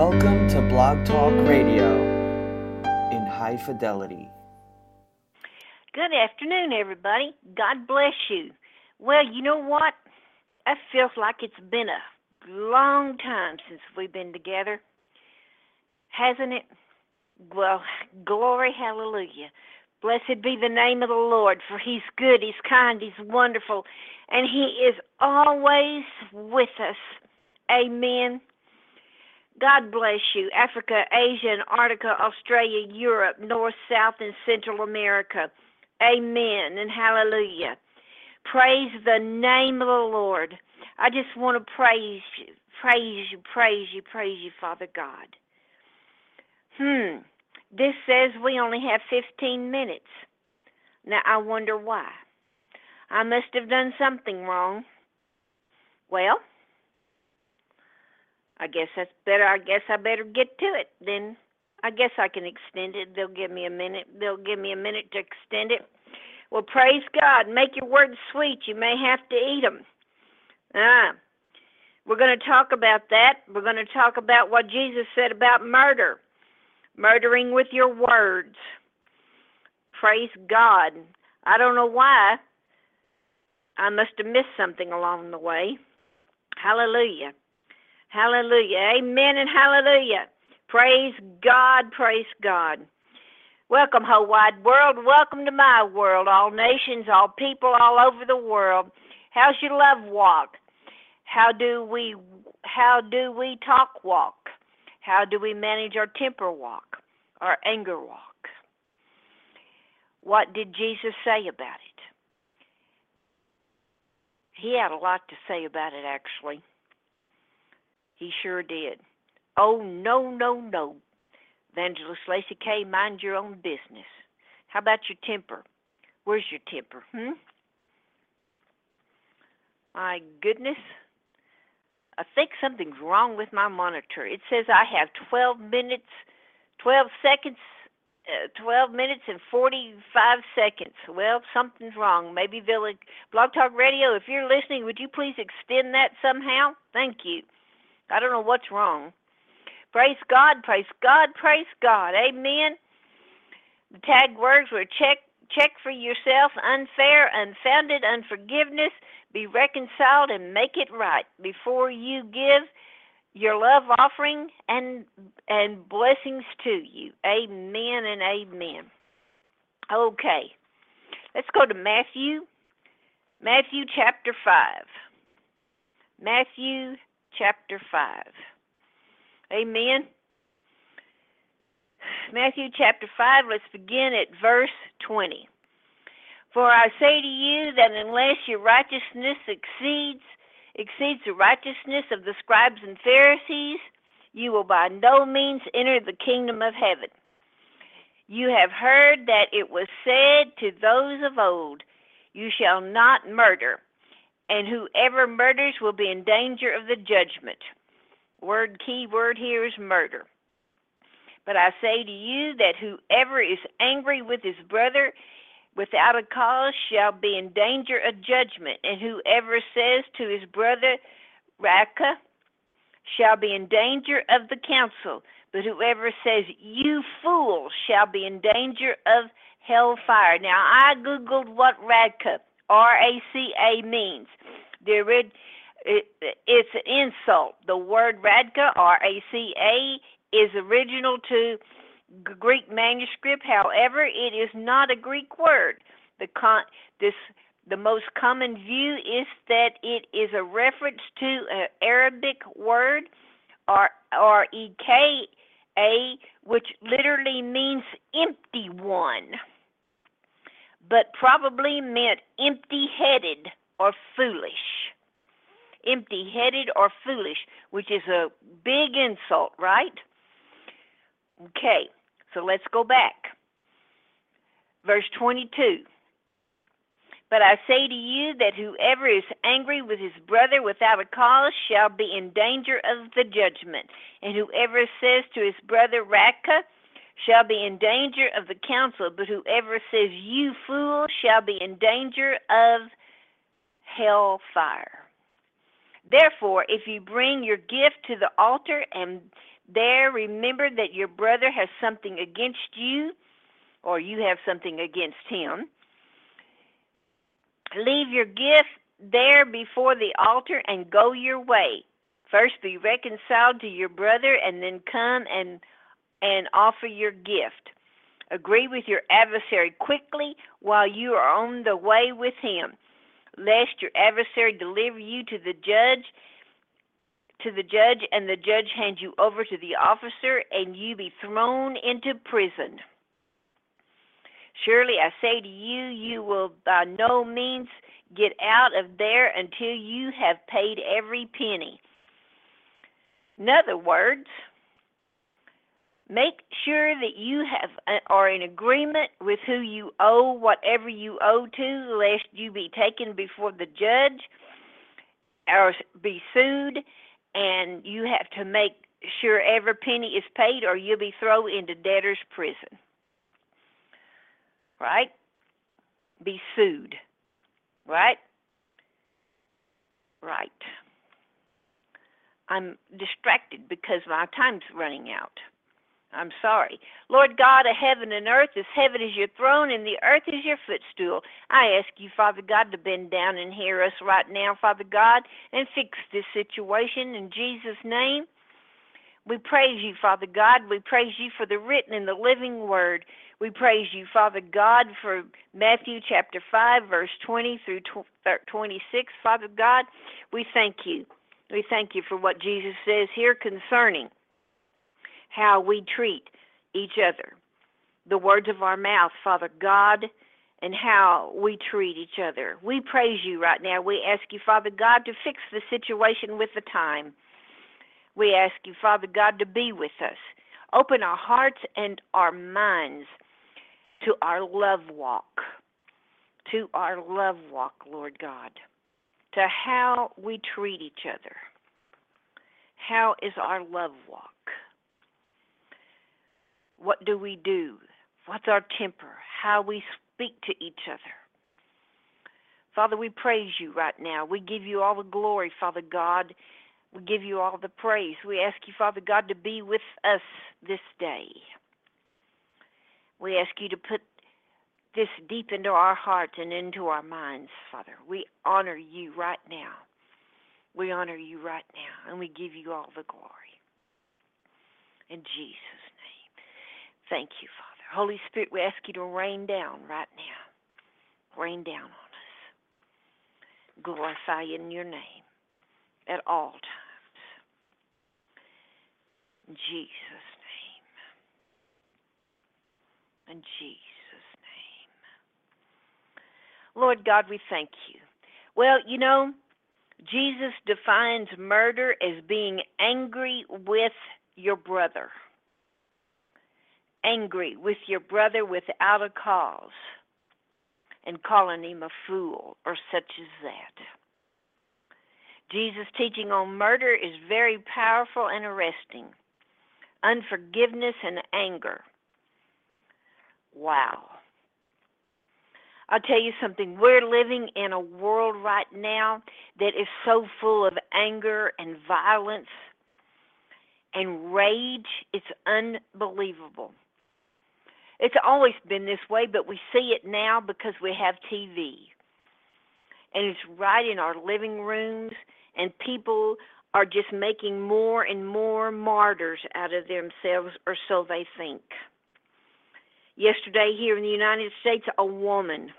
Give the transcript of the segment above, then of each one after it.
Welcome to Blog Talk Radio in high fidelity. Good afternoon, everybody. God bless you. Well, you know what? It feels like it's been a long time since we've been together, hasn't it? Well, glory, hallelujah. Blessed be the name of the Lord, for He's good, He's kind, He's wonderful, and He is always with us. Amen. God bless you. Africa, Asia, Antarctica, Australia, Europe, North, South, and Central America. Amen and hallelujah. Praise the name of the Lord. I just want to praise you, praise you, praise you, praise you, Father God. Hmm. This says we only have 15 minutes. Now I wonder why. I must have done something wrong. Well, I guess that's better. I guess I better get to it. Then I guess I can extend it. They'll give me a minute. They'll give me a minute to extend it. Well, praise God. Make your words sweet. You may have to eat them. Ah. We're going to talk about that. We're going to talk about what Jesus said about murder. Murdering with your words. Praise God. I don't know why. I must have missed something along the way. Hallelujah. Hallelujah. Amen and hallelujah. Praise God. Praise God. Welcome, whole wide world. Welcome to my world. All nations, all people, all over the world. How's your love walk? How do we how do we talk walk? How do we manage our temper walk, our anger walk? What did Jesus say about it? He had a lot to say about it, actually. He sure did. Oh, no, no, no. Evangelist Lacey Kay., mind your own business. How about your temper? Where's your temper? Hmm? My goodness. I think something's wrong with my monitor. It says I have 12 minutes, 12 seconds, uh, 12 minutes and 45 seconds. Well, something's wrong. Maybe they'll, Blog Talk Radio, if you're listening, would you please extend that somehow? Thank you. I don't know what's wrong. Praise God, praise God, praise God. Amen. The tag words were check check for yourself unfair, unfounded unforgiveness, be reconciled and make it right before you give your love offering and and blessings to you. Amen and amen. Okay. Let's go to Matthew Matthew chapter 5. Matthew chapter 5. Amen. Matthew chapter 5, let's begin at verse 20. For I say to you that unless your righteousness exceeds exceeds the righteousness of the scribes and Pharisees, you will by no means enter the kingdom of heaven. You have heard that it was said to those of old, You shall not murder, and whoever murders will be in danger of the judgment. Word key word here is murder. But I say to you that whoever is angry with his brother without a cause shall be in danger of judgment, and whoever says to his brother, Raca, shall be in danger of the council. But whoever says, You fool, shall be in danger of hellfire. Now, I Googled what Raca, R means. The, it, it's an insult. The word Raca, R A C A, is original to Greek manuscript. However, it is not a Greek word. The con- this the most common view is that it is a reference to an Aramaic word, or R E K A, which literally means empty one, but probably meant empty-headed or foolish empty headed, or foolish, which is a big insult, right? Okay, so let's go back. Verse 22. But I say to you that whoever is angry with his brother without a cause shall be in danger of the judgment. And whoever says to his brother, Raca, shall be in danger of the council. But whoever says, You fool, shall be in danger of hell fire. Therefore, if you bring your gift to the altar and There, remember that your brother has something against you, or you have something against him. Leave your gift there before the altar and go your way. First be reconciled to your brother and then come and and offer your gift. Agree with your adversary quickly while you are on the way with him, lest your adversary deliver you to the judge to the judge and the judge hand you over to the officer and you be thrown into prison. Surely I say to you, you will by no means get out of there until you have paid every penny. In other words, make sure that you have uh, are in agreement with who you owe whatever you owe to, lest you be taken before the judge or be sued, and you have to make sure every penny is paid, or you'll be thrown into debtor's prison. Right? Be sued. Right? Right. I'm distracted because my time's running out. I'm sorry. Lord God of heaven and earth, as heaven is your throne and the earth is your footstool, I ask you, Father God, to bend down and hear us right now, Father God, and fix this situation in Jesus' name. We praise you, Father God. We praise you for the written and the living word. We praise you, Father God, for Matthew chapter 5, verse 20 through 26. Father God, we thank you. We thank you for what Jesus says here concerning how we treat each other. The words of our mouth, Father God, and how we treat each other. We praise you right now. We ask you, Father God, to fix the situation with the time. We ask you, Father God, to be with us. Open our hearts and our minds to our love walk, to our love walk, Lord God, to how we treat each other. How is our love walk? What do we do? What's our temper? How we speak to each other. Father, we praise you right now. We give you all the glory, Father God. We give you all the praise. We ask you, Father God, to be with us this day. We ask you to put this deep into our hearts and into our minds, Father. We honor you right now. We honor you right now, and we give you all the glory. In Jesus'. Thank you, Father. Holy Spirit, we ask you to rain down right now. Rain down on us. Glorify in your name at all times. In Jesus' name. In Jesus' name. Lord God, we thank you. Well, you know, Jesus defines murder as being angry with your brother. Angry with your brother without a cause and calling him a fool or such as that. Jesus' teaching on murder is very powerful and arresting. Unforgiveness and anger. Wow. I'll tell you something. We're living in a world right now that is so full of anger and violence and rage. It's unbelievable. It's always been this way, but we see it now because we have TV. And it's right in our living rooms, and people are just making more and more martyrs out of themselves, or so they think. Yesterday, here in the United States, a woman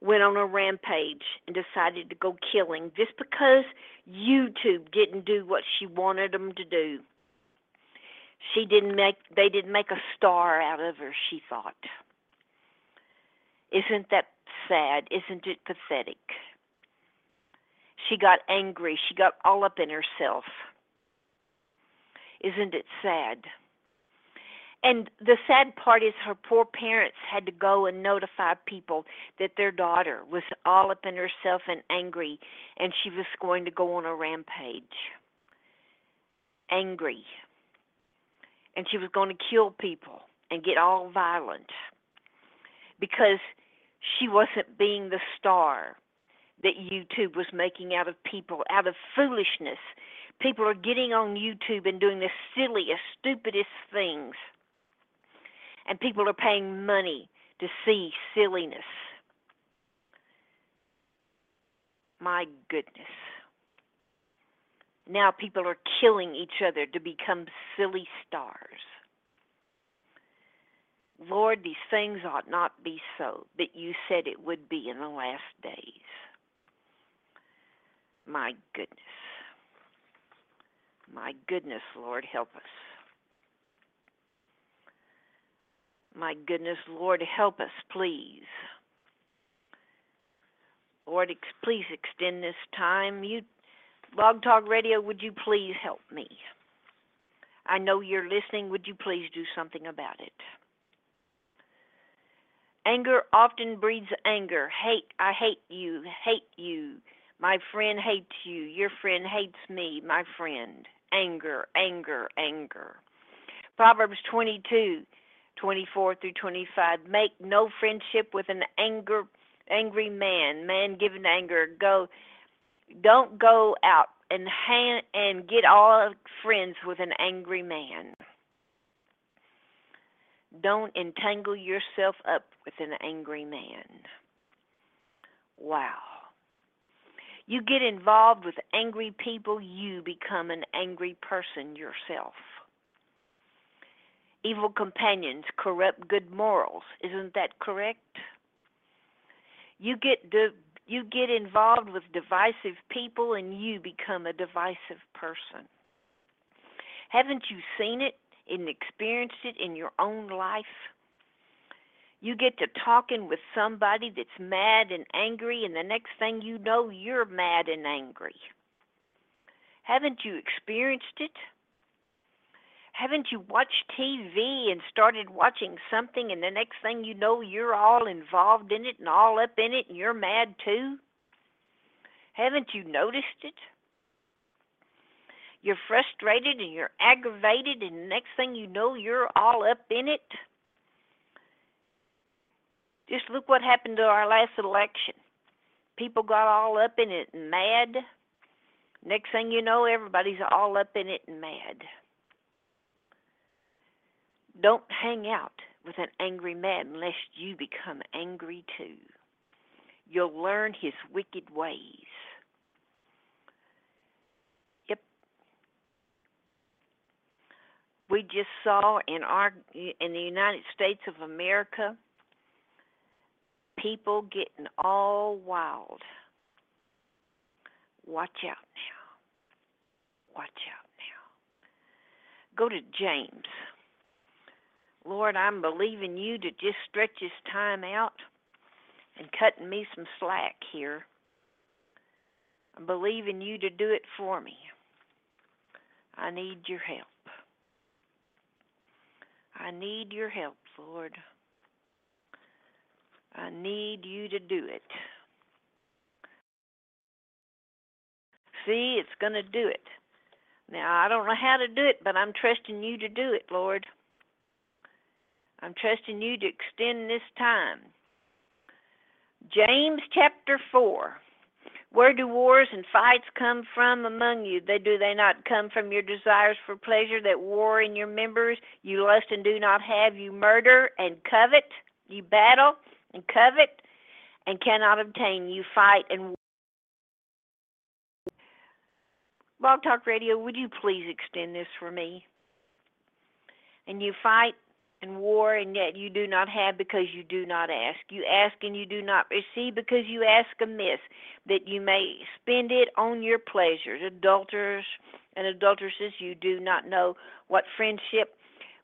went on a rampage and decided to go killing just because YouTube didn't do what she wanted them to do. She didn't make they didn't make a star out of her, she thought. Isn't that sad? Isn't it pathetic? She got angry. She got all up in herself. Isn't it sad? And the sad part is her poor parents had to go and notify people that their daughter was all up in herself and angry and she was going to go on a rampage. Angry. And she was going to kill people and get all violent because she wasn't being the star that YouTube was making out of people out of foolishness People are getting on YouTube and doing the silliest, stupidest things. And people are paying money to see silliness. My goodness. Now people are killing each other to become silly stars. Lord, these things ought not be so but you said it would be in the last days. My goodness. My goodness, Lord, help us. My goodness, Lord, help us, please. Lord, ex- please extend this time. You, Blog Talk Radio, would you please help me? I know you're listening. Would you please do something about it? Anger often breeds anger. Hate, I hate you, hate you. My friend hates you. Your friend hates me, my friend. Anger, anger, anger. Proverbs 22, 24 through 25. Make no friendship with an anger, angry man. Man given anger. Go, don't go out and and get all friends with an angry man. Don't entangle yourself up with an angry man. Wow. You get involved with angry people, you become an angry person yourself. Evil companions corrupt good morals. Isn't that correct? You get di- you get involved with divisive people and you become a divisive person. Haven't you seen it and experienced it in your own life? You get to talking with somebody that's mad and angry, and the next thing you know, you're mad and angry. Haven't you experienced it? Haven't you watched TV and started watching something, and the next thing you know, you're all involved in it and all up in it, and you're mad too? Haven't you noticed it? You're frustrated and you're aggravated, and the next thing you know, you're all up in it. Just look what happened to our last election. People got all up in it and mad. Next thing you know, everybody's all up in it and mad. Don't hang out with an angry man unless you become angry too. You'll learn his wicked ways. Yep. We just saw in our in the United States of America people getting all wild. Watch out now. Watch out now. Go to James. Lord, I'm believing you to just stretch this time out and cutting me some slack here. I'm believing you to do it for me. I need your help. I need your help, Lord. I need you to do it. See, it's going to do it. Now, I don't know how to do it, but I'm trusting you to do it, Lord. I'm trusting you to extend this time. James chapter 4. Where do wars and fights come from among you? They do they not come from your desires for pleasure that war in your members? You lust and do not have, you murder and covet, you battle and covet and cannot obtain, you fight and Blog Talk Radio, would you please extend this for me? And you fight and war, and yet you do not have because you do not ask. You ask and you do not receive because you ask amiss, that you may spend it on your pleasures. Adulterers and adulteresses, you do not know what friendship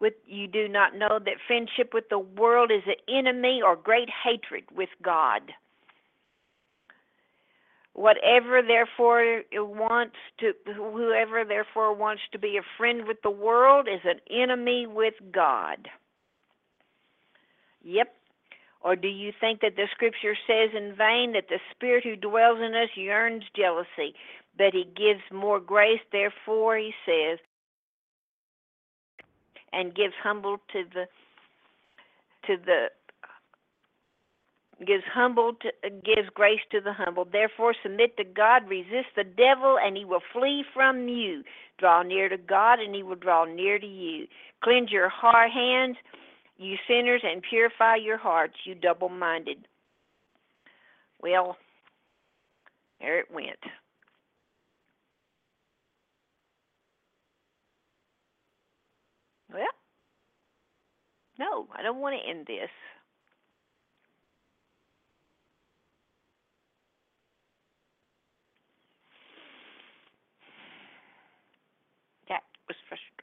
with you do not know that friendship with the world is an enemy or great hatred with God. Whatever therefore wants to whoever therefore wants to be a friend with the world is an enemy with God. Yep. Or do you think that the scripture says in vain that the spirit who dwells in us yearns jealousy, but he gives more grace, therefore he says, and gives humble to the to the gives humble to, gives grace to the humble. Therefore, submit to God, resist the devil, and he will flee from you. Draw near to God, and he will draw near to you. Cleanse your heart, hands, you sinners, and purify your hearts, you double-minded. Well, there it went. Well, no, I don't want to end this. That was frustrating.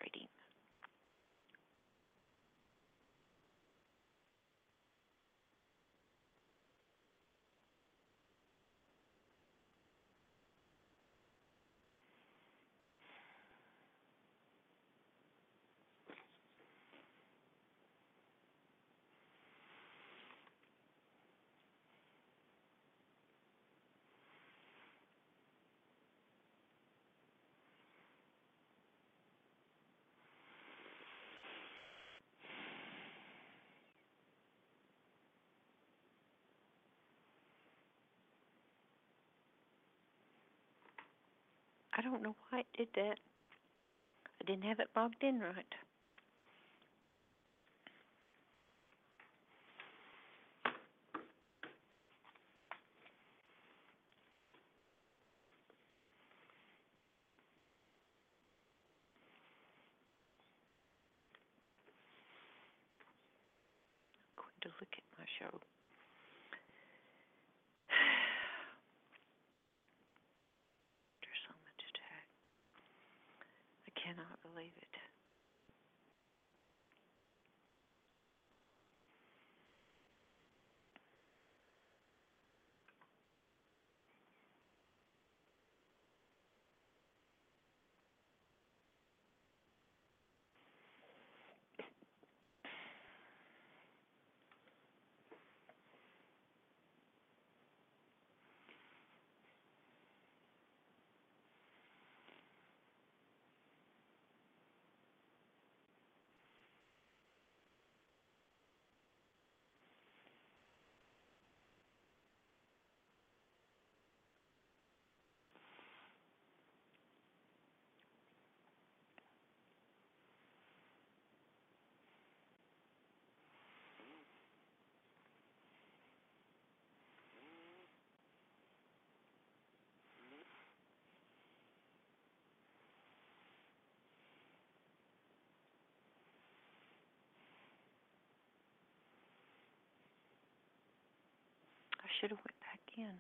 I don't know why it did that. I didn't have it logged in right. I'm going to look at my show. There's so much attack. I cannot believe it. I should have went back in.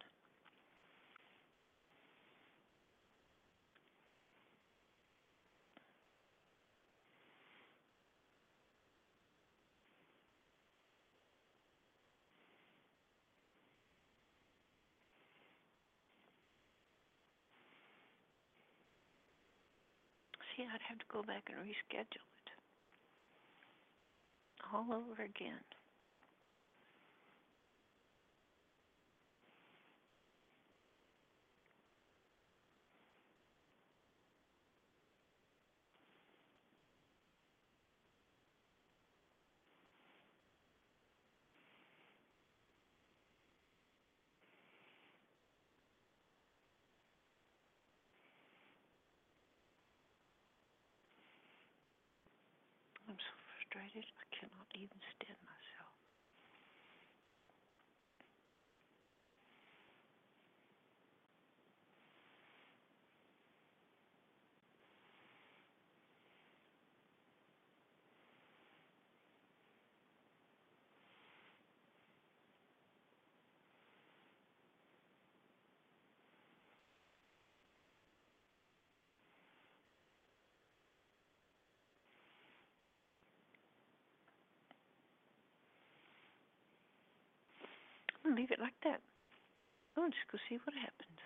See, I'd have to go back and reschedule it all over again. I'm so frustrated. I cannot even stand myself. Leave it like that. I'm just go see what happens.